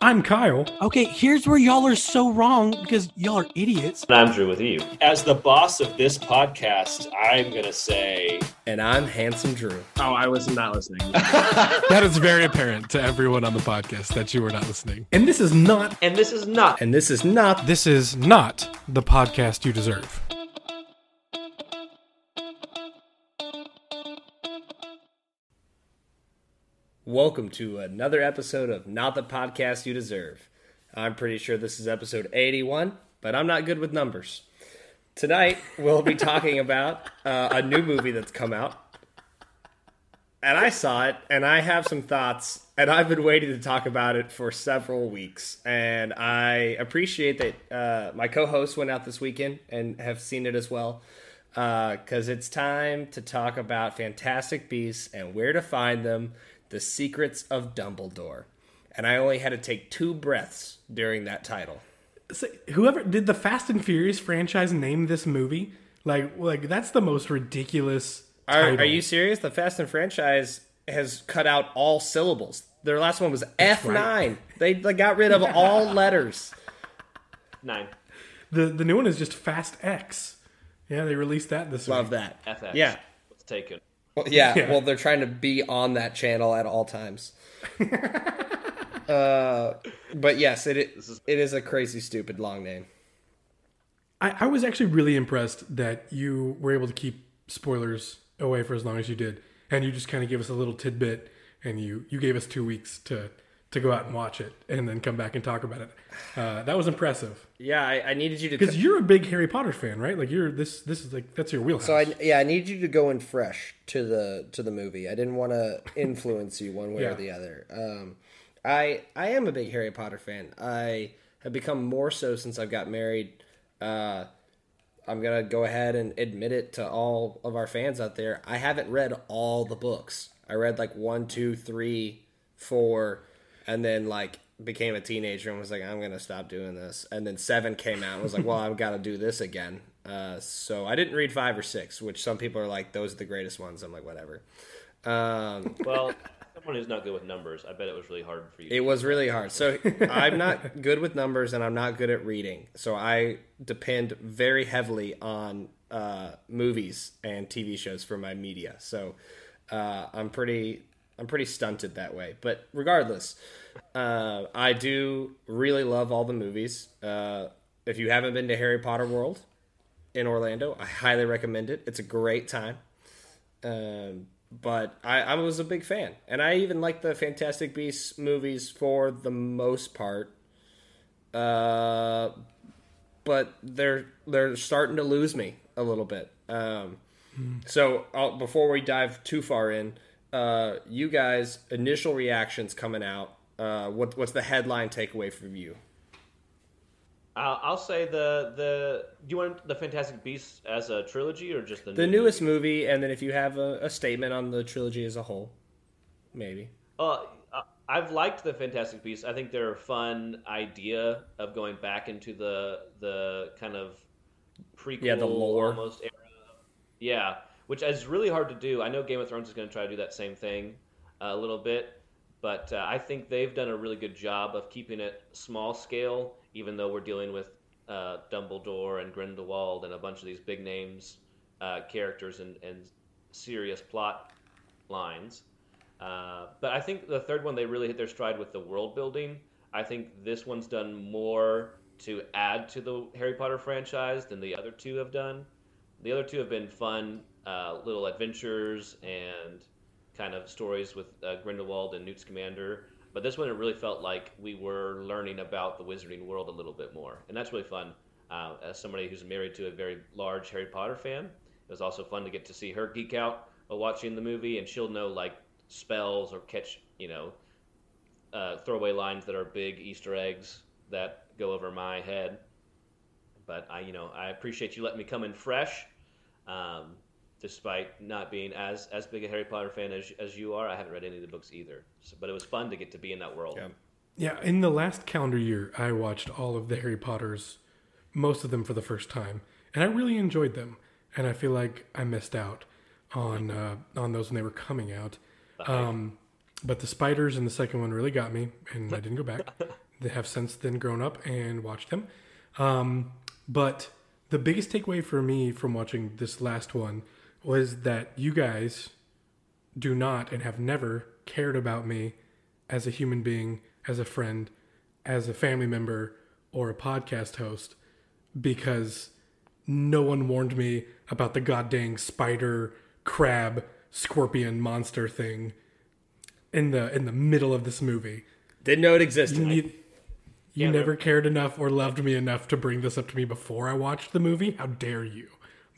I'm Kyle. Okay, here's where y'all are so wrong because y'all are idiots. And I'm Drew with you. As the boss of this podcast, I'm going to say. And I'm Handsome Drew. Oh, I was not listening. that is very apparent to everyone on the podcast that you were not listening. And this is not. And this is not. And this is not. This is not the podcast you deserve. Welcome to another episode of Not the Podcast You Deserve. I'm pretty sure this is episode 81, but I'm not good with numbers. Tonight, we'll be talking about uh, a new movie that's come out. And I saw it, and I have some thoughts, and I've been waiting to talk about it for several weeks. And I appreciate that uh, my co hosts went out this weekend and have seen it as well because uh, it's time to talk about Fantastic Beasts and where to find them the Secrets of Dumbledore. And I only had to take two breaths during that title. So whoever did the Fast and Furious franchise name this movie? Like, like that's the most ridiculous. Are, are, you serious? The Fast and franchise has cut out all syllables. Their last one was F nine. Right. They, they got rid of all letters. Nine. The the new one is just Fast X. Yeah, they released that this Love week. Love that. FX. Yeah, it's taken. Well, yeah, yeah, well, they're trying to be on that channel at all times. uh, but yes, it is, it is a crazy, stupid long name. I, I was actually really impressed that you were able to keep spoilers away for as long as you did, and you just kind of gave us a little tidbit, and you you gave us two weeks to to go out and watch it and then come back and talk about it. Uh, that was impressive. Yeah, I, I needed you to because you're a big Harry Potter fan, right? Like you're this this is like that's your wheelhouse. So I yeah I need you to go in fresh to the to the movie. I didn't want to influence you one way yeah. or the other. Um, I I am a big Harry Potter fan. I have become more so since I've got married. Uh, I'm gonna go ahead and admit it to all of our fans out there. I haven't read all the books. I read like one, two, three, four and then like became a teenager and was like, I'm gonna stop doing this. And then seven came out and was like, Well, I've got to do this again. Uh, so I didn't read five or six, which some people are like, those are the greatest ones. I'm like, whatever. Um, well, someone who's not good with numbers, I bet it was really hard for you. It was really hard. So I'm not good with numbers and I'm not good at reading. So I depend very heavily on uh, movies and TV shows for my media. So uh, I'm pretty I'm pretty stunted that way. But regardless, uh, I do really love all the movies. Uh, if you haven't been to Harry Potter World in Orlando, I highly recommend it. It's a great time. Um, but I, I was a big fan, and I even like the Fantastic Beasts movies for the most part. Uh, but they're they're starting to lose me a little bit. Um, so I'll, before we dive too far in, uh, you guys initial reactions coming out. Uh, what what's the headline takeaway from you? I'll, I'll say the the. Do you want the Fantastic Beasts as a trilogy or just the the new newest movie? movie? And then if you have a, a, statement on the trilogy as a whole, maybe. Uh, I've liked the Fantastic Beasts. I think they're a fun idea of going back into the the kind of prequel, yeah, the lore almost era. Yeah, which is really hard to do. I know Game of Thrones is going to try to do that same thing uh, a little bit, but uh, I think they've done a really good job of keeping it small scale, even though we're dealing with uh, Dumbledore and Grindelwald and a bunch of these big names, uh, characters, and, and, serious plot lines. Uh, but I think the third one they really hit their stride with the world building. I think this one's done more to add to the Harry Potter franchise than the other two have done. The other two have been fun uh, little adventures and kind of stories with uh, Grindelwald and Newt Scamander. But this one, it really felt like we were learning about the wizarding world a little bit more, and that's really fun. Uh, as somebody who's married to a very large Harry Potter fan, it was also fun to get to see her geek out while watching the movie, and she'll know like spells or catch you know uh, throwaway lines that are big Easter eggs that go over my head. But I, you know, I appreciate you letting me come in fresh. Um, despite not being as as big a Harry Potter fan as as you are. I haven't read any of the books either, so, but it was fun to get to be in that world. Yeah. yeah, in the last calendar year, I watched all of the Harry Potters, most of them for the first time, and I really enjoyed them. And I feel like I missed out on uh, on those when they were coming out. Um, but the spiders in the second one really got me, and I didn't go back. they have since then grown up and watched them. Um, but the biggest takeaway for me from watching this last one was that you guys do not and have never cared about me as a human being, as a friend, as a family member, or a podcast host because no one warned me about the goddamn spider, crab, scorpion monster thing in the in the middle of this movie. Didn't know it existed. You, you Yeah, never cared enough or loved me enough to bring this up to me before I watched the movie. How dare you,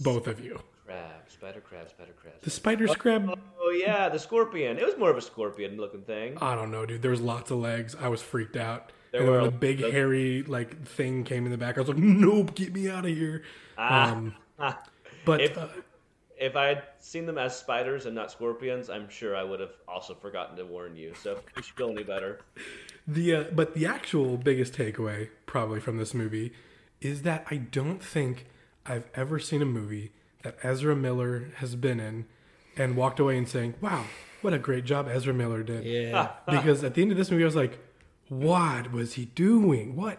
both of you? Crab, spider crab, spider crab. The spider crab. Oh yeah, the scorpion. It was more of a scorpion looking thing. I don't know, dude. There was lots of legs. I was freaked out. There and were the a- big hairy like thing came in the back, I was like, "Nope, get me out of here." Um, but If- uh, If I had seen them as spiders and not scorpions, I'm sure I would have also forgotten to warn you. So if you feel any better. The uh, but the actual biggest takeaway probably from this movie is that I don't think I've ever seen a movie that Ezra Miller has been in and walked away and saying, "Wow, what a great job Ezra Miller did." Yeah. because at the end of this movie, I was like, "What was he doing? What?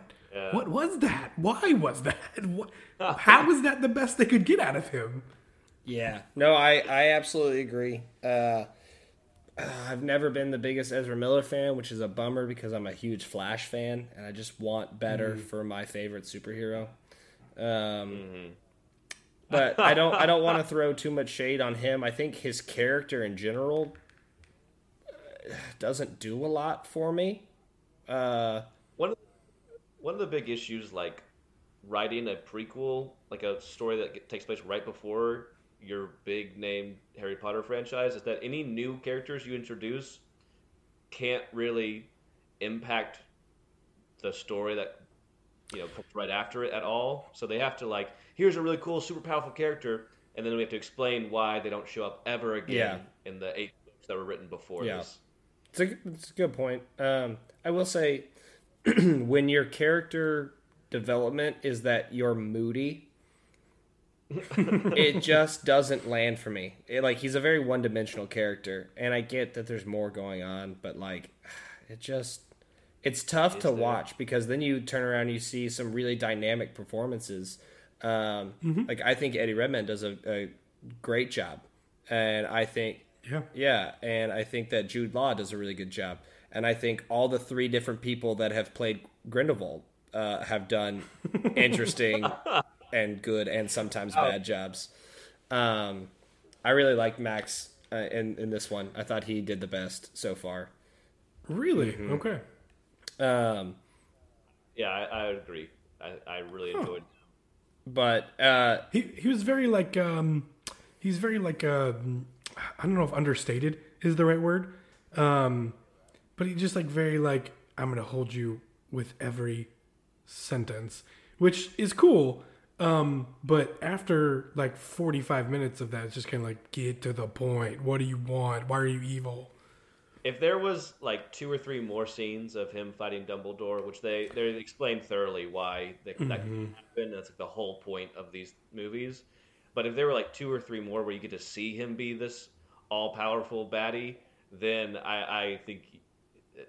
What was that? Why was that? What, how was that the best they could get out of him?" Yeah, no, I I absolutely agree. Uh, uh, I've never been the biggest Ezra Miller fan, which is a bummer because I'm a huge Flash fan, and I just want better for my favorite superhero. Um, but I don't I don't want to throw too much shade on him. I think his character in general uh, doesn't do a lot for me. Uh, One of, one of the big issues, like writing a prequel, like a story that takes place right before your big name Harry Potter franchise, is that any new characters you introduce can't really impact the story that you know comes right after it at all. So they have to like, here's a really cool, super powerful character, and then we have to explain why they don't show up ever again in the eight books that were written before Yeah. this. It's a, it's a good point. Um, I will say, when your character development is that you're moody, it just doesn't land for me. It, like he's a very one dimensional character, and I get that there's more going on, but like, it just it's tough to there? watch because then you turn around and you see some really dynamic performances. Um, Like I think Eddie Redmayne does a, a great job, and I think Yeah. yeah, and I think that Jude Law does a really good job. And I think all the three different people that have played Grindelwald uh, have done interesting and good and sometimes bad jobs. Um, I really like Mads uh, in in this one. I thought he did the best so far. Really? Mm-hmm. Okay. Um, Yeah, I, I agree. I, I really enjoyed. but uh, He he was very like um he's very like uh I don't know if understated is the right word. Um but he just like very like I'm going to hold you with every sentence, which is cool. Um but after like 45 minutes of that it's just kind of like get to the point. What do you want? Why are you evil? If there was like two or three more scenes of him fighting Dumbledore, which they they explained thoroughly why they, that could mm-hmm. happen. That's like the whole point of these movies. But if there were like two or three more where you get to see him be this all powerful baddie, then I, I think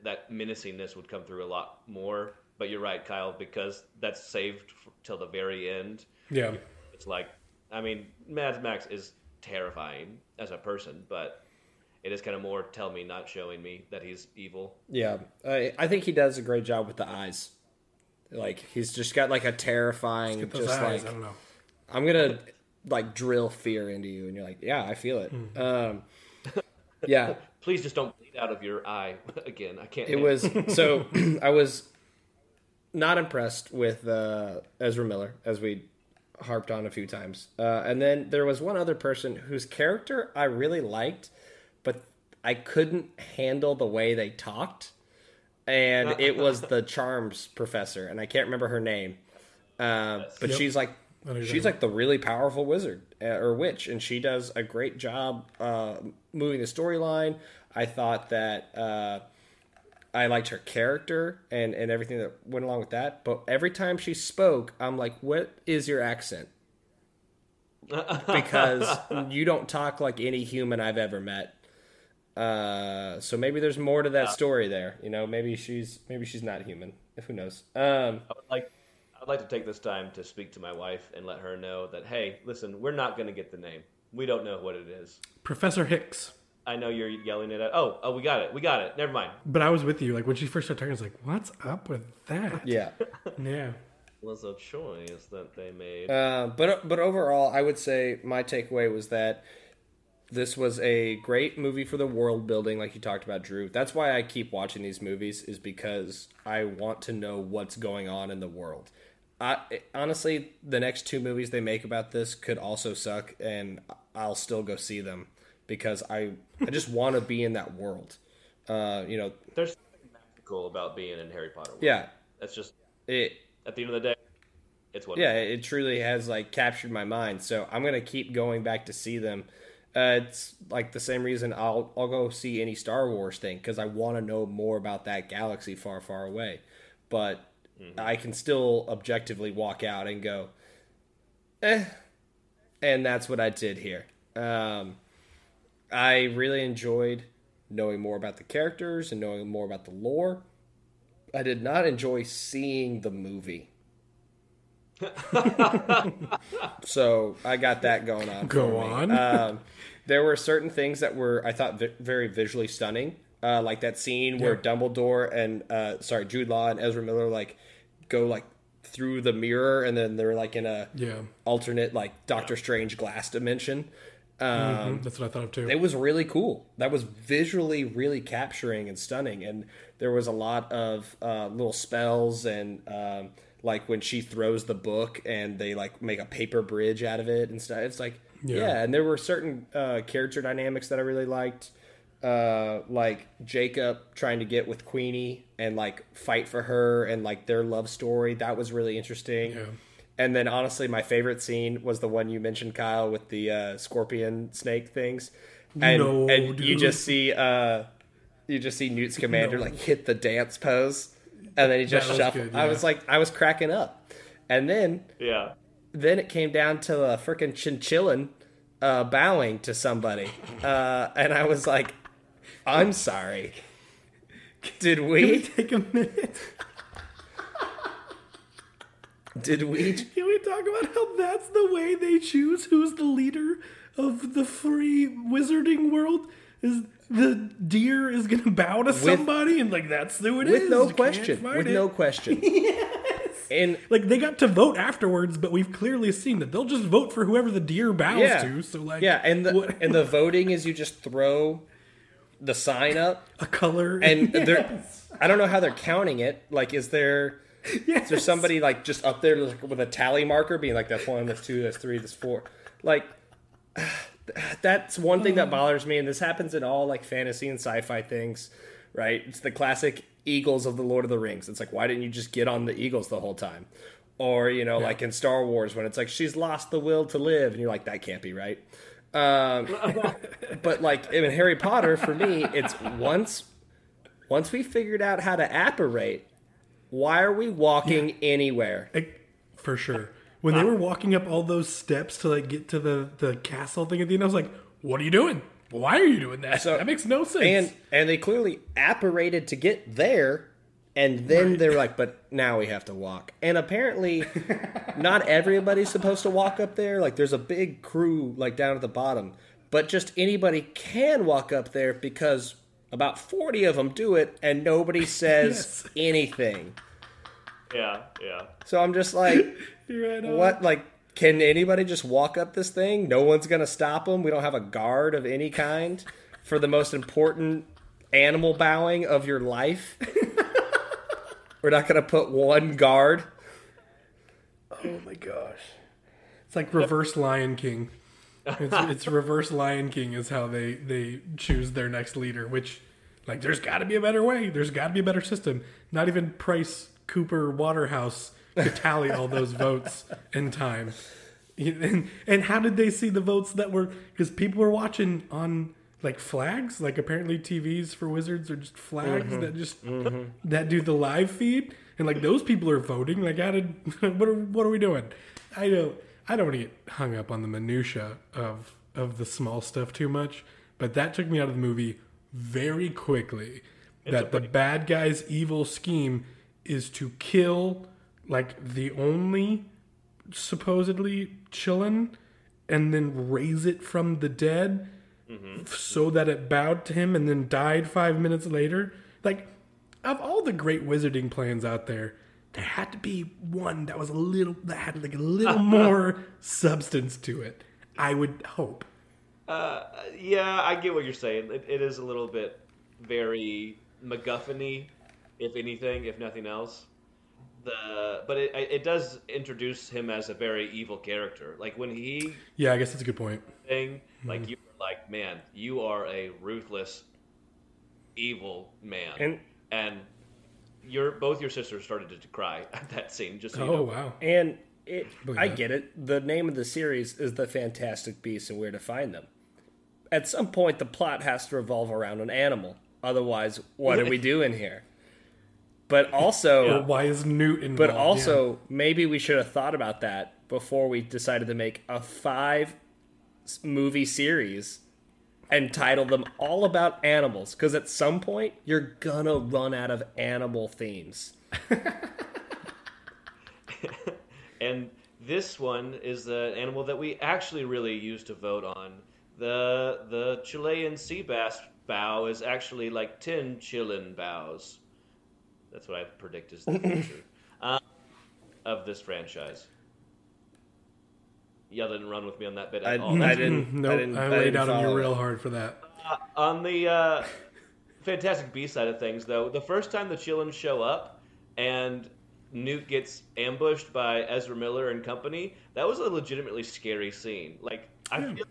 that menacingness would come through a lot more. But you're right, Kyle, because that's saved f- till the very end. Yeah. It's like, I mean, Mad Max is terrifying as a person, but it is kind of more tell me, not showing me that he's evil. yeah, I, I think he does a great job with the eyes. Like he's just got like a terrifying, Get those just eyes, like I don't know. I'm gonna like drill fear into you, and you're like, yeah, I feel it. Um, yeah, Please just don't bleed out of your eye again. I can't. it was so. I was not impressed with uh, Ezra Miller, as we harped on a few times, uh, and then there was one other person whose character I really liked, but I couldn't handle the way they talked, and it was the charms professor, and I can't remember her name. Uh, but Yep. she's like I she's like the really powerful wizard uh, or witch, and she does a great job uh, moving the storyline. I thought that uh, I liked her character and and everything that went along with that. But every time she spoke, I'm like, "What is your accent?" because you don't talk like any human I've ever met. Uh, so maybe there's more to that story there. You know, maybe she's maybe she's not human. Who knows? Um, I would like I'd like to take this time to speak to my wife and let her know that hey, listen, we're not going to get the name. We don't know what it is. Professor Hicks. I know you're yelling it at. Oh, oh, we got it. We got it. Never mind. But I was with you. Like when she first started talking, I was like, "What's up with that?" yeah. Yeah. Was a choice that they made. Uh, but but overall, I would say my takeaway was that this was a great movie for the world building, like you talked about, Drew. That's why I keep watching these movies, is because I want to know what's going on in the world. I, honestly, the next two movies they make about this could also suck, and I'll still go see them because I I just want to be in that world. Uh, you know, There's something magical about being in Harry Potter. World. yeah, That's just it at the end of the day, it's what. yeah, it truly has like captured my mind. So I'm gonna keep going back to see them. Uh, it's like the same reason I'll I'll go see any Star Wars thing because I want to know more about that galaxy far far away. But I can still objectively walk out and go, eh, and that's what I did here. Um, I really enjoyed knowing more about the characters and knowing more about the lore. I did not enjoy seeing the movie. so I got that going on. Go for me. on. Um, there were certain things that were I thought vi- very visually stunning, uh, like that scene where Dumbledore and uh, sorry Jude Law and Ezra Miller like go like through the mirror and then they're like in a Yeah. alternate like Doctor Strange glass dimension. Um, That's what I thought of too. it was really cool. That was visually really capturing and stunning, and there was a lot of uh, little spells and um, like when she throws the book and they like make a paper bridge out of it and stuff. It's like yeah, Yeah. and there were certain uh, character dynamics that I really liked. Uh, like Jacob trying to get with Queenie and like fight for her and like their love story. That was really interesting. Yeah. And then honestly, my favorite scene was the one you mentioned, Kyle, with the uh, scorpion snake things. And, No, and you just see uh, you just see Newt Scamander No. like hit the dance pose, and then he just was shuffled. good, I was like, I was cracking up. And then Yeah. Then it came down to a freaking chinchillin uh, bowing to somebody, uh, and I was like, I'm sorry. Did we we? take a minute? Did we? Can we talk about how that's the way they choose who's the leader of the free wizarding world? Is the deer is to bow to somebody and like that's who it is? With no You can't question. With it. no question. And like they got to vote afterwards, but we've clearly seen that they'll just vote for whoever the deer bows yeah, to. So like, yeah, and the what- and the voting is you just throw the sign up, a color and they're I don't know how they're counting it. Like, is there is there somebody like just up there like, with a tally marker, being like that's one, that's two, that's three, that's four, like. That's one thing that mm. bothers me, and this happens in all like fantasy and sci-fi things, right? It's the classic Eagles of the Lord of the Rings. It's like, why didn't you just get on the Eagles the whole time? Or you know, like in Star Wars, when it's like she's lost the will to live, and you're like, that can't be right. Um, but like in Harry Potter, for me, it's once once we figured out how to apparate, why are we walking anywhere? Like, for sure. When they were walking up all those steps to like get to the the castle thing at the end, I was like, "What are you doing? Why are you doing that? So- that makes no sense." And and they clearly apparated to get there, and then they're like, but now we have to walk. And apparently, not everybody's supposed to walk up there. Like there's a big crew like down at the bottom, but just anybody can walk up there because about forty of them do it, and nobody says Yes. anything. Yeah. Yeah. So I'm just like. Right. What like can anybody just walk up this thing? No one's gonna stop them. We don't have a guard of any kind for the most important animal bowing of your life. We're not gonna put one guard. Oh my gosh. It's like reverse Lion King. It's, it's reverse Lion King is how they they choose their next leader. Which, like, there's got to be a better way. There's got to be a better system. Not even Price Cooper Waterhouse could tally all those votes in time. And, and how did they see the votes that were? Because people were watching on like flags. Like apparently TVs for Wizards are just flags that just that do the live feed. And like those people are voting. Like how did what are what are we doing? I don't I don't want to get hung up on the minutia of of the small stuff too much. But that took me out of the movie very quickly that the bad guy's evil scheme is to kill like the only supposedly Qilin and then raise it from the dead so that it bowed to him and then died five minutes later. Like, of all the great wizarding plans out there, there had to be one that was a little that had like a little more substance to it. I would hope. Uh, yeah, I get what you're saying. It, it is a little bit very MacGuffin-y, if anything, if nothing else. The but it it does introduce him as a very evil character. Like when he Yeah, I guess that's a good point. thing, like hmm. you were like, man, you are a ruthless, evil man, And and your both your sisters started to cry at that scene. Just so you Oh know. wow. and it, Believe I get it. The name of the series is The Fantastic Beasts and Where to Find Them. At some point, the plot has to revolve around an animal. Otherwise, what are we doing here? But also, Or why is Newt involved? But Yeah. also, maybe we should have thought about that before we decided to make a five movie series and title them all about animals. Because at some point, you're gonna run out of animal themes. And this one is the animal that we actually really used to vote on. The the Chilean sea bass bow is actually like ten Chilean bows. That's what I predict is the future uh, of this franchise. Y'all didn't run with me on that bit I, at all. I didn't. Nope, I I, didn't. I laid didn't out on you real hard for that. On the uh, Fantastic Beast side of things, though, the first time the Qilins show up and Newt gets ambushed by Ezra Miller and company, that was a legitimately scary scene. Like I feel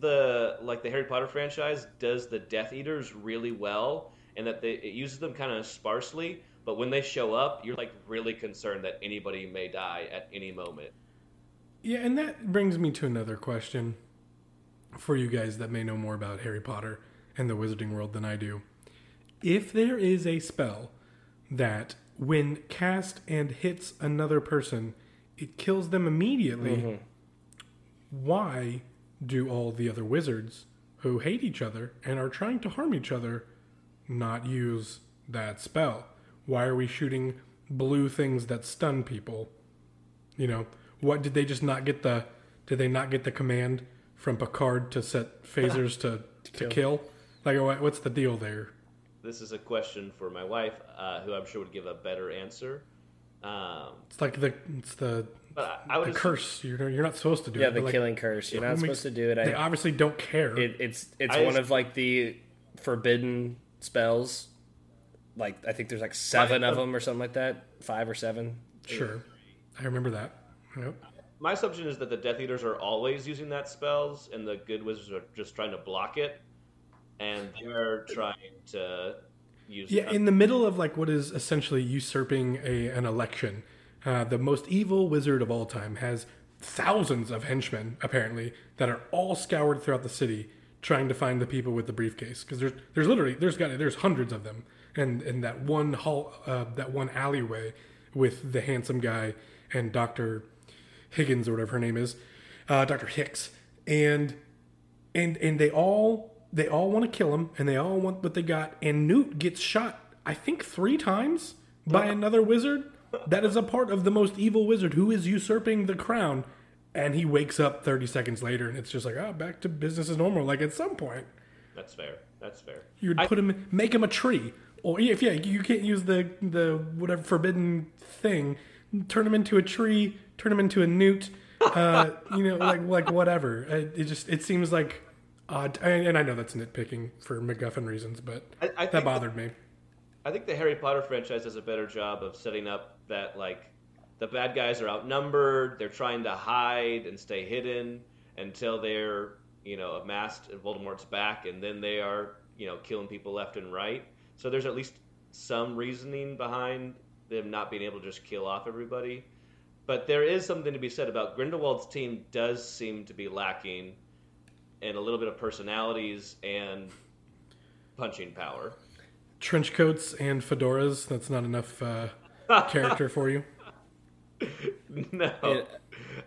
the like the Harry Potter franchise does the Death Eaters really well, and that they, it uses them kind of sparsely. But when they show up, you're like really concerned that anybody may die at any moment. Yeah, and that brings me to another question for you guys that may know more about Harry Potter and the wizarding world than I do. If there is a spell that, when cast and hits another person, it kills them immediately, mm-hmm. why do all the other wizards who hate each other and are trying to harm each other not use that spell? Why are we shooting blue things that stun people? You know, what did they just not get the? Did they not get the command from Picard to set phasers to to kill? Like, what's the deal there? This is a question for my wife, uh, who I'm sure would give a better answer. Um, It's like the it's the but I, I would the assume- curse. You're you're not supposed to do Yeah, it. the like, killing curse. You're not makes- supposed to do it. They I, obviously don't care. it it's it's I one just- of like the forbidden spells. Like I think there's like seven of them or something like that, five or seven. sure, I remember that. Yep. My assumption is that the Death Eaters are always using that spells, and the good wizards are just trying to block it, and they're trying to use. Yeah, in the middle of like what is essentially usurping a an election, uh, the most evil wizard of all time has thousands of henchmen apparently that are all scoured throughout the city trying to find the people with the briefcase because there's there's literally there's got there's hundreds of them and in that one hall uh, that one alleyway with the handsome guy and Doctor Higgins or whatever her name is, uh, Doctor Hicks, and and and they all they all want to kill him and they all want what they got. And newt gets shot i think three times by another wizard. That is a part of the most evil wizard who is usurping the crown. And he wakes up 30 seconds later and it's just like oh back to business as normal like at some point. That's fair. That's fair. you would put him make him a tree or if yeah you can't use the the whatever forbidden thing turn him into a tree turn him into a newt uh, you know like like whatever it, it just it seems like odd and, and i know that's nitpicking for macguffin reasons but I- I that bothered me I think the Harry Potter franchise does a better job of setting up that like the bad guys are outnumbered. They're trying to hide and stay hidden until they're you know amassed at Voldemort's back, and then they are you know killing people left and right. So there's at least some reasoning behind them not being able to just kill off everybody. But there is something to be said about Grindelwald's team does seem to be lacking in a little bit of personalities and punching power. trench coats and fedoras that's not enough uh, character for you No. It-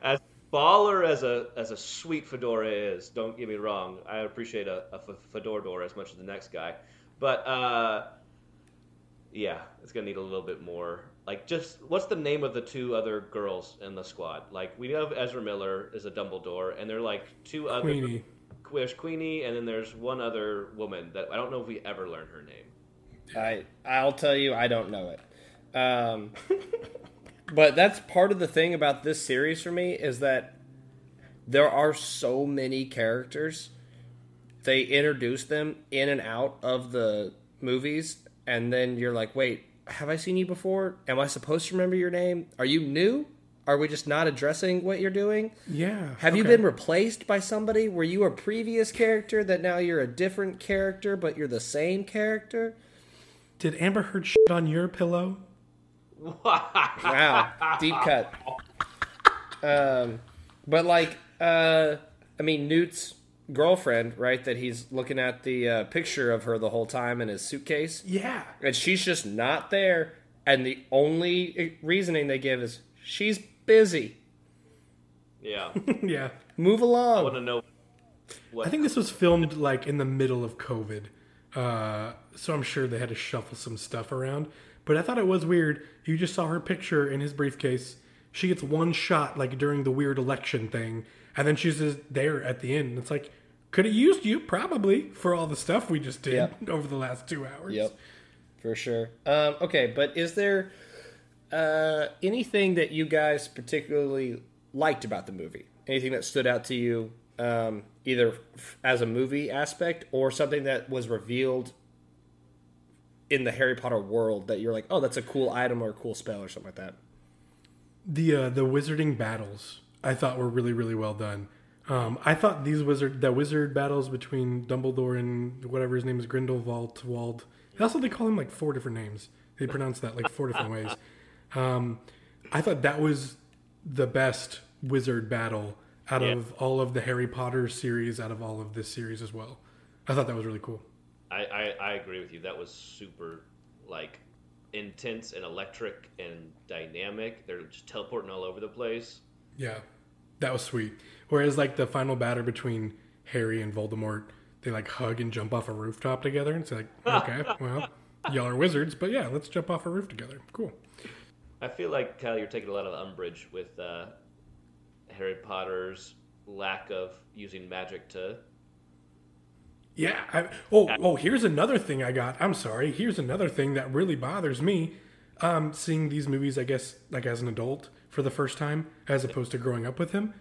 as baller as a as a sweet fedora is, don't get me wrong. I appreciate a, a f- fedora door as much as the next guy, But uh, yeah, it's gonna need a little bit more. Like, just what's the name of the two other girls in the squad? Like, we have Ezra Miller is a Dumbledore, and they're like two other. Queenie. There's Queenie, and then there's one other woman that I don't know if we ever learn her name. I I'll tell you, I don't know it. Um, but that's part of the thing about this series for me is that there are so many characters. They introduce them in and out of the movies, and then you're like, wait, have I seen you before? Am I supposed to remember your name? Are you new? Are we just not addressing what you're doing? Yeah. Have you been replaced by somebody? Were you a previous character that now you're a different character, but you're the same character? Did Amber Heard shit on your pillow? Wow, deep cut. Um, but like, uh, I mean, Newt's girlfriend, right? That he's looking at the uh, picture of her the whole time in his suitcase, Yeah. and she's just not there. And the only reasoning they give is she's busy. Yeah, yeah. Move I along. want to know. What I think this was filmed like in the middle of COVID. Uh, so I'm sure they had to shuffle some stuff around. But I thought it was weird. You just saw her picture in his briefcase. She gets one shot like during the weird election thing, and then she's just there at the end. It's like, could have used you probably for all the stuff we just did Yep. over the last two hours. Yep, for sure. Um, okay, but is there uh, anything that you guys particularly liked about the movie? Anything that stood out to you, um, either f- as a movie aspect or something that was revealed in the Harry Potter world that you're like, oh, that's a cool item or a cool spell or something like that? The uh, the wizarding battles I thought were really really well done. Um, I thought these wizard that wizard battles between Dumbledore and whatever his name is Grindelwald Wald. Also, they call him like four different names. They pronounce that like four different ways. Um, I thought that was the best wizard battle out Yeah. of all of the Harry Potter series, out of all of this series as well. I thought that was really cool. I, I, I agree with you. That was super like intense and electric and dynamic. They're just teleporting all over the place. Yeah, that was sweet. Whereas like the final battle between Harry and Voldemort, they like hug and jump off a rooftop together, and it's like, okay, well, y'all are wizards, but yeah, let's jump off a roof together. Cool. I feel like Kyle, you're taking a lot of umbrage with uh, Harry Potter's lack of using magic to. Yeah. I, oh, oh, here's another thing I got. I'm sorry. Here's another thing that really bothers me. Um, seeing these movies, I guess, like as an adult for the first time, as opposed to growing up with him.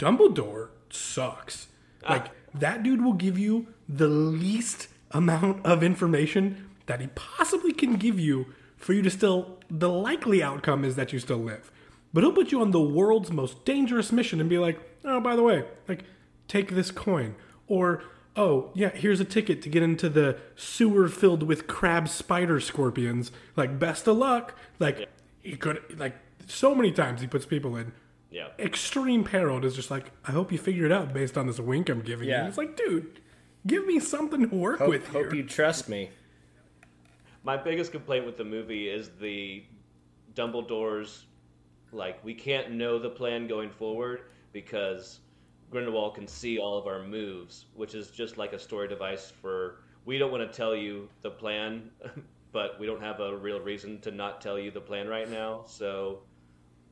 Dumbledore sucks. Ah. Like that dude will give you the least amount of information that he possibly can give you for you to still. The likely outcome is that you still live, but he'll put you on the world's most dangerous mission and be like, "Oh, by the way, like, take this coin," or "Oh, yeah, here's a ticket to get into the sewer filled with crab spider scorpions. Like, best of luck." Like, he could like so many times he puts people in Yeah. extreme peril is just like, I hope you figure it out based on this wink I'm giving Yeah. you. It's like, dude, give me something to work Hope, with Here. I hope you trust me. My biggest complaint with the movie is the Dumbledore's like we can't know the plan going forward because Grindelwald can see all of our moves, which is just like a story device for we don't want to tell you the plan, but we don't have a real reason to not tell you the plan right now. So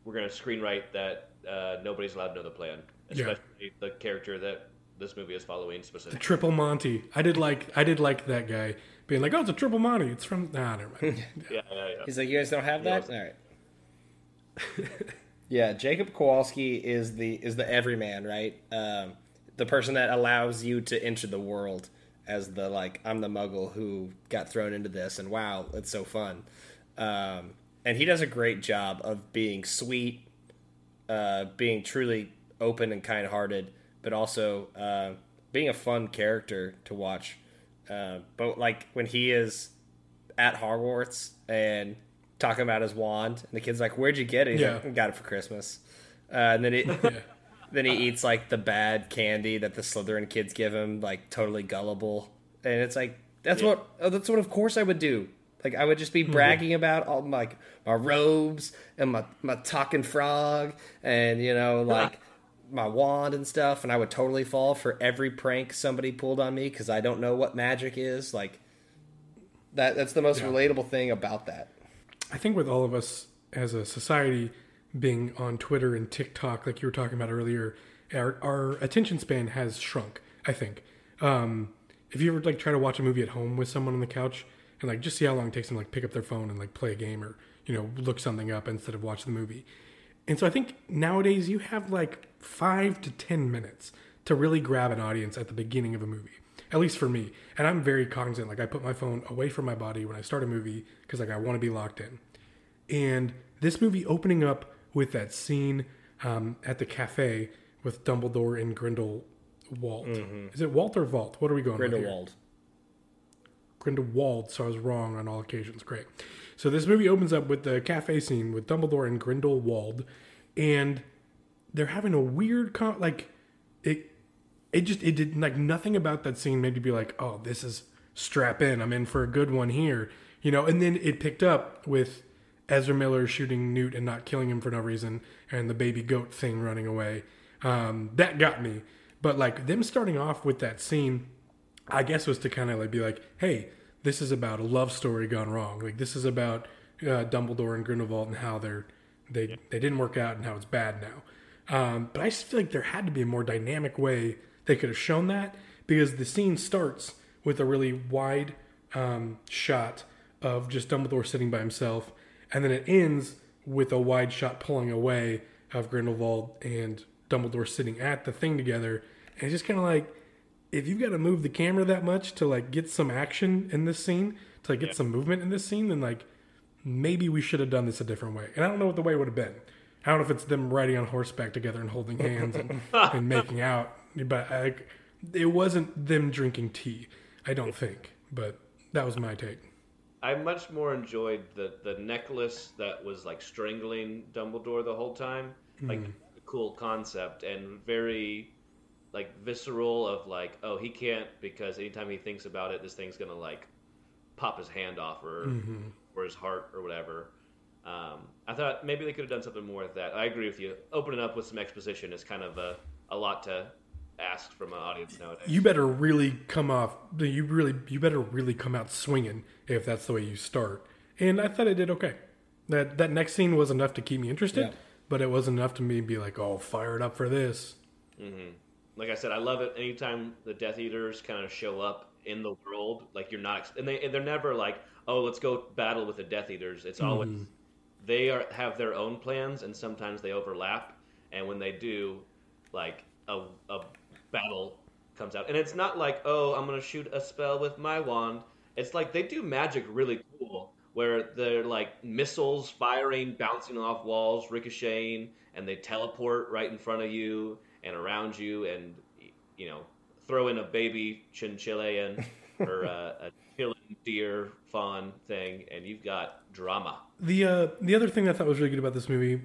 we're going to screenwrite that uh, nobody's allowed to know the plan, Yeah. especially the character that this movie is following specifically. Triple Monty. I did like I did like that guy being like, oh, it's a triple Monty. It's from nah, never mind. Yeah, yeah, yeah. He's like, you guys don't have that. All right. yeah, Jacob Kowalski is the is the everyman, right? Um, the person that allows you to enter the world as the like I'm the Muggle who got thrown into this, and wow, it's so fun. Um, and he does a great job of being sweet, uh, being truly open and kind hearted, but also uh, being a fun character to watch. Uh, but like when he is at Hogwarts and talking about his wand, and the kid's like, "Where'd you get it?" He's Yeah. like, got it for Christmas." Uh, and then it, then he eats like the bad candy that the Slytherin kids give him, like totally gullible. And it's like that's what oh, that's what of course I would do. Like I would just be bragging about all my my robes and my my talking frog and you know like my wand and stuff, and I would totally fall for every prank somebody pulled on me because I don't know what magic is. Like That that's the most Yeah. relatable thing about that. I think with all of us as a society being on Twitter and TikTok, like you were talking about earlier, our, our attention span has shrunk. I think. Um, if you ever like try to watch a movie at home with someone on the couch and like just see how long it takes them to like pick up their phone and like play a game or you know look something up instead of watch the movie. And so I think nowadays you have like five to ten minutes to really grab an audience at the beginning of a movie. At least for me. And I'm very cognizant. Like I put my phone away from my body when I start a movie because like I want to be locked in. And this movie opening up with that scene um, at the cafe with Dumbledore and Grindelwald. Is it Walt or Vault? What are we going? Grindelwald. Grindelwald, so I was wrong on all occasions. Great. So this movie opens up with the cafe scene with Dumbledore and Grindelwald, and they're having a weird con- like it. It just it did like nothing about that scene made me be like, oh, this is strap in. I'm in for a good one here, you know. And then it picked up with Ezra Miller shooting Newt and not killing him for no reason, and the baby goat thing running away. Um, that got me. But like them starting off with that scene I guess was to kind of like be like, hey, this is about a love story gone wrong. Like this is about uh, Dumbledore and Grindelwald and how they're they they didn't work out and how it's bad now. Um, but I just feel like there had to be a more dynamic way they could have shown that because the scene starts with a really wide um, shot of just Dumbledore sitting by himself, and then it ends with a wide shot pulling away of Grindelwald and Dumbledore sitting at the thing together. And it's just kind of like if you've got to move the camera that much to like get some action in this scene, to like get some movement in this scene, then like maybe we should have done this a different way. And I don't know what the way would have been. I don't know if it's them riding on horseback together and holding hands and, and making out, but I, it wasn't them drinking tea. I don't think, but that was my take. I much more enjoyed the the necklace that was like strangling Dumbledore the whole time. Like mm. a cool concept and very like visceral of like, oh, he can't because anytime he thinks about it, this thing's gonna like pop his hand off or or his heart or whatever. Um, I thought maybe they could have done something more with that. I agree with you. Opening up with some exposition is kind of a, a lot to ask from an audience nowadays. You better really come off. You really, you better really come out swinging if that's the way you start. And I thought it did okay. That that next scene was enough to keep me interested, Yeah. but it wasn't enough to me be like, oh, fired up for this. Like I said, I love it anytime the Death Eaters kind of show up in the world. Like you're not, and they and they're never like, oh, let's go battle with the Death Eaters. It's always mm-hmm. they are have their own plans, and sometimes they overlap. And when they do, like a a battle comes out, and it's not like, oh, I'm gonna shoot a spell with my wand. It's like they do magic really cool, where they're like missiles firing, bouncing off walls, ricocheting, and they teleport right in front of you and around you, and you know, throw in a baby chinchillian or a, a killing deer fawn thing, and you've got drama. The uh, the other thing I thought was really good about this movie,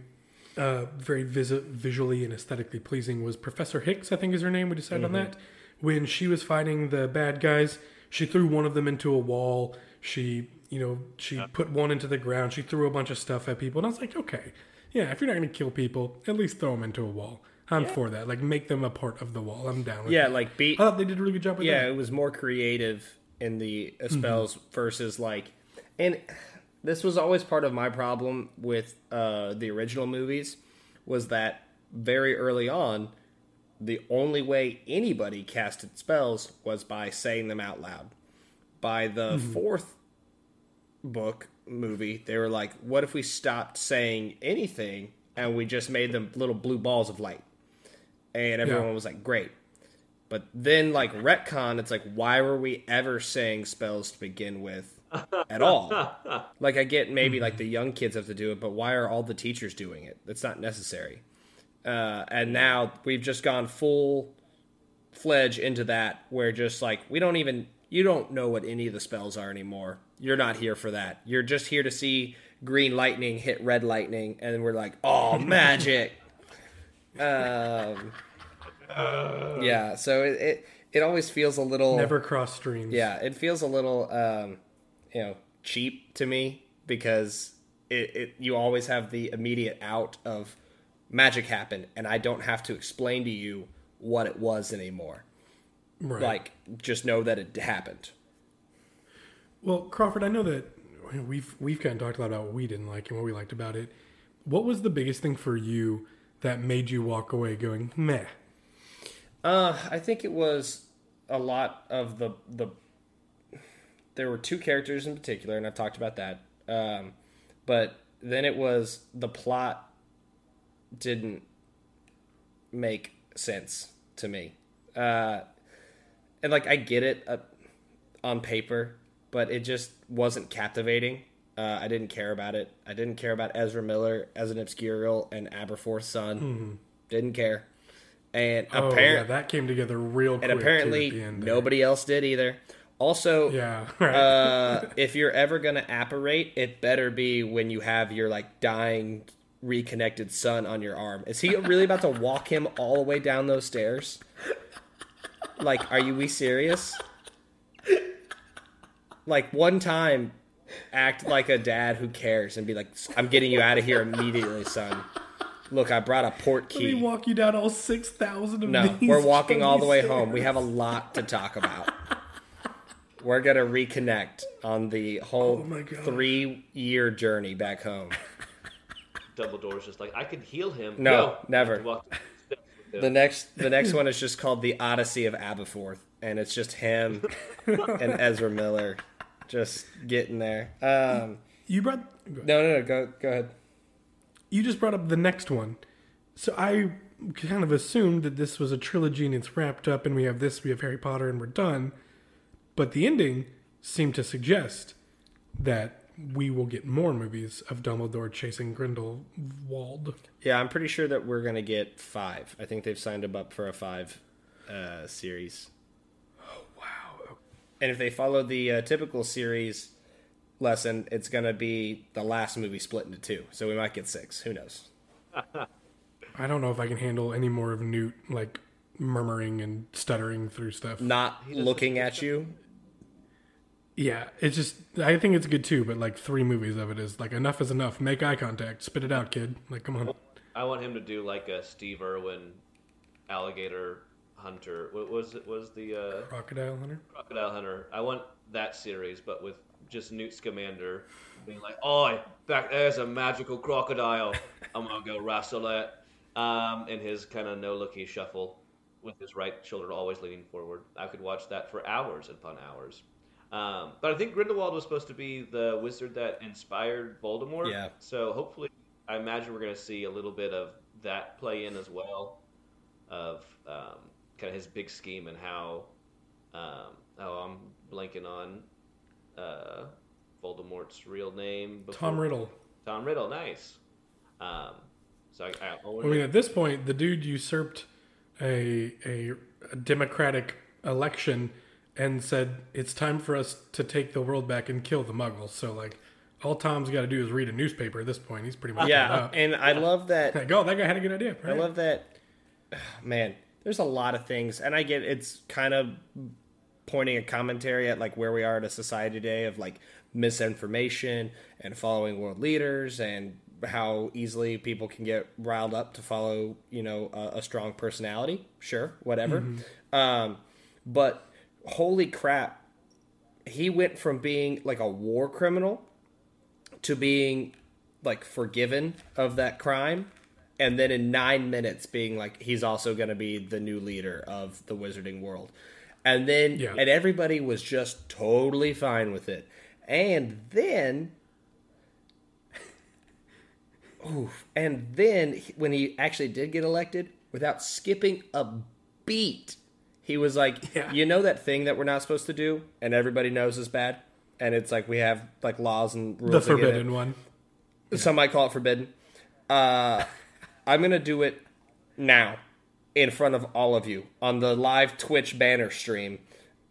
uh, very vis- visually and aesthetically pleasing, was Professor Hicks. I think is her name. We decided on that. When she was fighting the bad guys, she threw one of them into a wall. She, you know, she put one into the ground. She threw a bunch of stuff at people, and I was like, okay, yeah, if you're not going to kill people, at least throw them into a wall. I'm for that. Like, make them a part of the wall. I'm down with Yeah, that. like beat. I thought they did a really good job with yeah, that. it was more creative in the uh, Mm-hmm. spells versus like, and this was always part of my problem with uh, the original movies was that very early on, the only way anybody casted spells was by saying them out loud. By the Mm-hmm. fourth book movie, they were like, "What if we stopped saying anything and we just made them little blue balls of light?" And everyone Yeah. was like, "Great." But then, like retcon, it's like, why were we ever saying spells to begin with at all? like, I get maybe like the young kids have to do it, but why are all the teachers doing it? That's not necessary. Uh, and now we've just gone full fledged into that, where just like we don't even you don't know what any of the spells are anymore. You're not here for that. You're just here to see green lightning hit red lightning, and we're like, oh, magic. Um, yeah, so it, it it always feels a little Never cross streams. yeah, it feels a little um, you know cheap to me because it, it you always have the immediate out of magic happened, and I don't have to explain to you what it was anymore. Right. Like just know that it happened. Well, Crawford, I know that we've we've kind of talked a lot about what we didn't like and what we liked about it. What was the biggest thing for you that made you walk away going meh? Uh, I think it was a lot of the the. There were two characters in particular, and I've talked about that. Um, but then it was the plot didn't make sense to me. Uh, and like I get it uh, on paper, but it just wasn't captivating. Uh, I didn't care about it. I didn't care about Ezra Miller as an obscurial and Aberforth's son. Didn't care. And Oh, apparently, yeah, that came together real quick. and apparently at the end there. nobody else did either. Also, Yeah, right. uh, if you're ever gonna apparate, it better be when you have your like dying reconnected son on your arm. Is he really about to walk him all the way down those stairs? Like, are you we serious? Like one time, act like a dad who cares and be like, "I'm getting you out of here immediately, son." Look, I brought a port key. Let me walk you down all six thousand of No, these. we're walking all the way stairs. home. We have a lot to talk about. We're gonna reconnect on the whole Oh my God. three-year journey back home. Dumbledore's just like, I could heal him. No, never. Walk down the steps with him. The next, the next one is just called the Odyssey of Aberforth, and it's just him and Ezra Miller just getting there. Um, You brought. no, no, no. Go, go ahead. You just brought up the next one, so I kind of assumed that this was a trilogy and it's wrapped up, and we have this, we have Harry Potter, and we're done. But the ending seemed to suggest that we will get more movies of Dumbledore chasing Grindelwald. Yeah, I'm pretty sure that we're gonna get five. I think they've signed him up for a five uh, series. Wow. And if they follow the uh, typical series lesson, it's going to be the last movie split into two. So we might get six. Who knows? I don't know if I can handle any more of Newt like murmuring and stuttering through stuff. Not looking at you. Yeah, it's just I think it's good too, but like three movies of it is like enough is enough. Make eye contact, spit it out, kid. Like come on. I want him to do like a Steve Irwin alligator hunter. What was it? Was the uh, Crocodile Hunter. crocodile hunter? I want that series, but with just Newt Scamander being like, "Oh, back there's a magical crocodile. I'm gonna go wrestle it." Um, in his kind of no-looky shuffle, with his right shoulder always leaning forward. I could watch that for hours upon hours. Um, but I think Grindelwald was supposed to be the wizard that inspired Voldemort. Yeah. So hopefully, I imagine we're going to see a little bit of that play in as well, of um, kind of his big scheme and how. Um, oh, I'm blanking on uh, Voldemort's real name. Before. Tom Riddle. Tom Riddle, nice. Um, so I, I, I mean, at this point, the dude usurped a, a a democratic election and said it's time for us to take the world back and kill the Muggles. So like, all Tom's got to do is read a newspaper. At this point, he's pretty much Yeah. And I love that. Like, oh, that guy had a good idea. I love that. Man, there's a lot of things. And I get it's kind of pointing a commentary at like where we are in a society today of like misinformation and following world leaders and how easily people can get riled up to follow you know a, a strong personality sure whatever um, but holy crap he went from being like a war criminal to being like forgiven of that crime and then in nine minutes being like he's also going to be the new leader of the wizarding world and then Yeah. and everybody was just totally fine with it and then oof, and then when he actually did get elected without skipping a beat he was like Yeah. you know that thing that we're not supposed to do and everybody knows is bad and it's like we have like laws and rules the forbidden one. Some might call it forbidden. Uh, I'm gonna do it now in front of all of you on the live Twitch banner stream,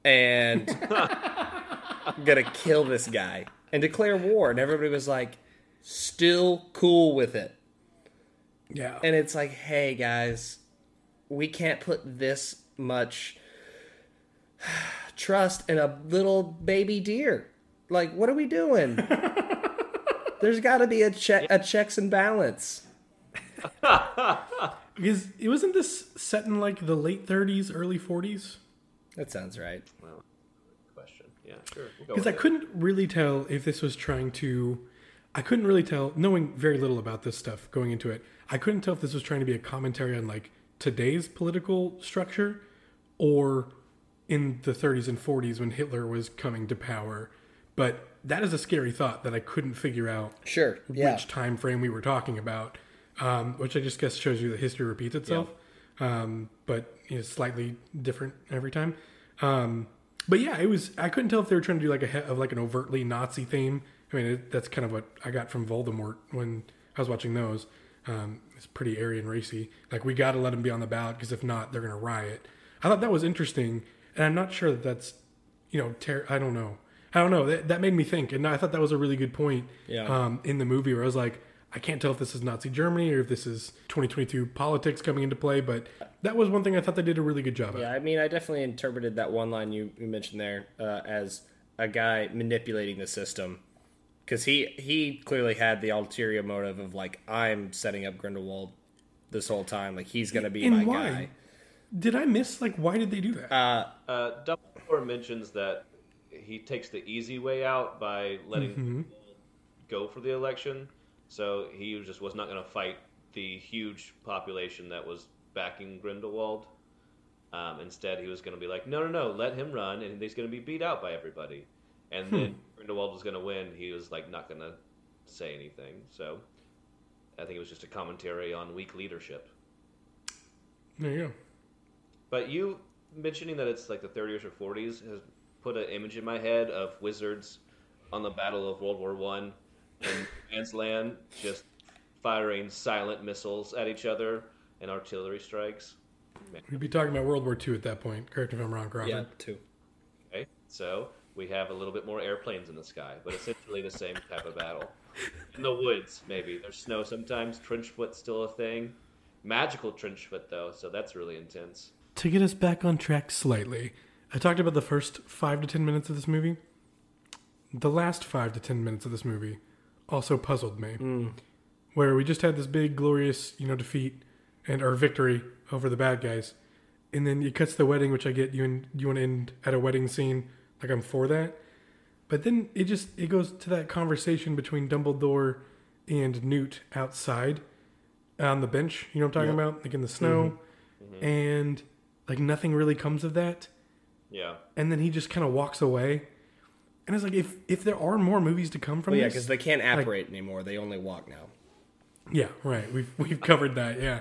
and I'm gonna kill this guy and declare war. And everybody was like, still cool with it. Yeah. And it's like, hey guys, we can't put this much trust in a little baby deer. Like, what are we doing? There's got to be a check, a checks and balance. Because it wasn't this set in like the late 30s, early 40s. That sounds right. Well, question. Yeah, sure. We'll because I it. couldn't really tell if this was trying to. I couldn't really tell, knowing very little about this stuff going into it. I couldn't tell if this was trying to be a commentary on like today's political structure, or in the 30s and 40s when Hitler was coming to power. But that is a scary thought that I couldn't figure out Sure. Yeah. which time frame we were talking about, um, which I just guess shows you that history repeats itself, um, but you know, slightly different every time. Um, but yeah, it was. I couldn't tell if they were trying to do like a of like an overtly Nazi theme. I mean, it, that's kind of what I got from Voldemort when I was watching those. Um, it's pretty Aryan racy. Like we got to let him be on the ballot because if not, they're gonna riot. I thought that was interesting, and I'm not sure that that's you know, ter- I don't know. I don't know. That, that made me think, and I thought that was a really good point Yeah. um, in the movie where I was like, I can't tell if this is Nazi Germany or if this is 2022 politics coming into play, but that was one thing I thought they did a really good job Yeah, at. I mean, I definitely interpreted that one line you, you mentioned there uh, as a guy manipulating the system, because he he clearly had the ulterior motive of like I'm setting up Grindelwald this whole time, like he's gonna be And my why? guy. Did I miss like why did they do that? Uh, Uh, Dumbledore mentions that he takes the easy way out by letting Mm-hmm. go for the election. So he just was not going to fight the huge population that was backing Grindelwald. Um, instead, he was going to be like, no, no, no, let him run, and he's going to be beat out by everybody. And Hmm. then Grindelwald was going to win. He was like not going to say anything. So I think it was just a commentary on weak leadership. there you go. But you mentioning that it's like the 30s or 40s has put an image in my head of wizards on the Battle of World War One in Man's Land, just firing silent missiles at each other and artillery strikes. We'd be talking about World War II at that point. Correct me if I'm wrong, Crawford. yeah, too. Okay, so we have a little bit more airplanes in the sky, but essentially the same type of battle. In the woods, maybe there's snow sometimes. Trench foot's still a thing. Magical trench foot though, so that's really intense. To get us back on track slightly, I talked about the first five to ten minutes of this movie. The last five to ten minutes of this movie also puzzled me. Mm. Where we just had this big, glorious, you know, defeat and our victory over the bad guys, and then it cuts the wedding, which I get you and you want to end at a wedding scene, like I'm for that. But then it just it goes to that conversation between Dumbledore and Newt outside on the bench. You know what I'm talking about, like in the snow, mm-hmm. and like nothing really comes of that. Yeah. And then he just kind of walks away. And it's like if if there are more movies to come from Well, yeah, because they can't apparate anymore; they only walk now. yeah, right. We've we've covered that. Yeah,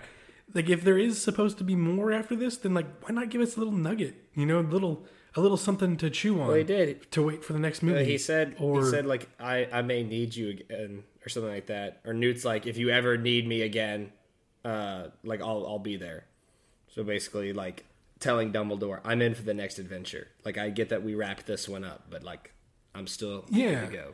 like if there is supposed to be more after this, then like why not give us a little nugget? You know, a little a little something to chew on. Well, he did. to wait for the next Uh, movie. he said or he said like I I may need you again or something like that. Or Newt's like if you ever need me again, uh, like I'll I'll be there. So basically, like telling Dumbledore, I'm in for the next adventure. Like I get that we wrapped this one up, but like I'm still Yeah. go.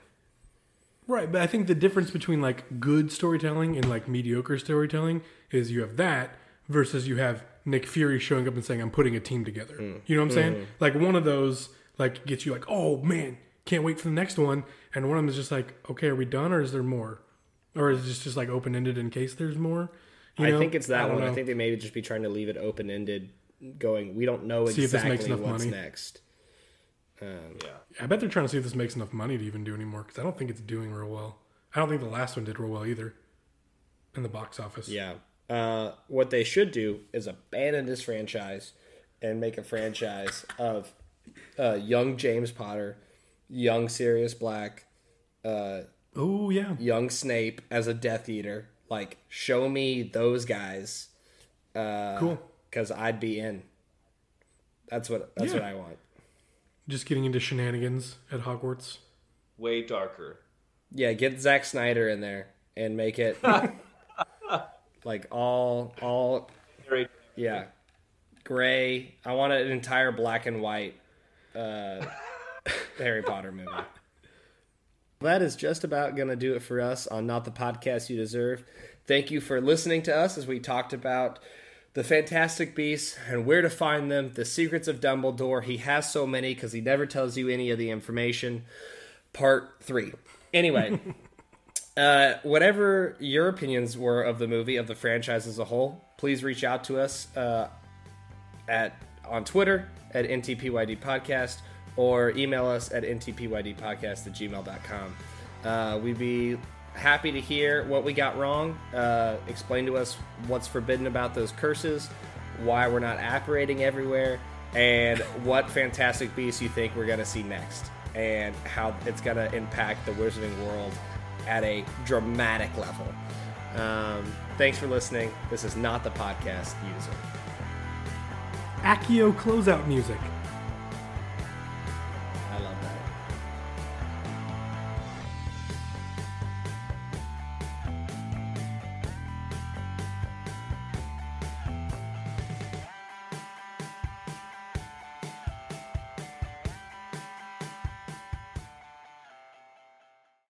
Right, but I think the difference between like good storytelling and like mediocre storytelling is you have that versus you have Nick Fury showing up and saying I'm putting a team together. Hmm. You know what I'm saying? Hmm. Like one of those like gets you like, "Oh man, can't wait for the next one." And one of them is just like, "Okay, are we done or is there more?" Or is this just like open-ended in case there's more? You I think it's that don't one. I think they may just be trying to leave it open ended, going. We don't know See if this exactly what's money. next. Um, Yeah. I bet they're trying to see if this makes enough money to even do anymore because I don't think it's doing real well. I don't think the last one did real well either in the box office. Yeah. Uh, what they should do is abandon this franchise and make a franchise of uh, young James Potter, young Sirius Black, uh, Oh yeah. young Snape as a Death Eater. Like, show me those guys, cool. because I'd be in. That's what. That's Yeah. what I want. Just getting into shenanigans at Hogwarts. Way darker. Yeah, get Zack Snyder in there and make it like all all Very Yeah. Gray. I want an entire black and white uh, Harry Potter movie. That is just about going to do it for us on Not the Podcast You Deserve. Thank you for listening to us as we talked about the Fantastic Beasts and where to find them, the secrets of Dumbledore. He has so many because he never tells you any of the information. Part three. Anyway. Uh, whatever your opinions were of the movie, of the franchise as a whole, please reach out to us uh, at on Twitter at NTPYD Podcast or email us at ntpydpodcast at gmail.com. Uh, we'd be happy to hear what we got wrong. Uh, explain to us what's forbidden about those curses, why we're not apparating everywhere, and what fantastic beasts you think we're going to see next, and how it's going to impact the wizarding world at a dramatic level. Um, thanks for listening. This is not the podcast you deserve. Accio closeout music.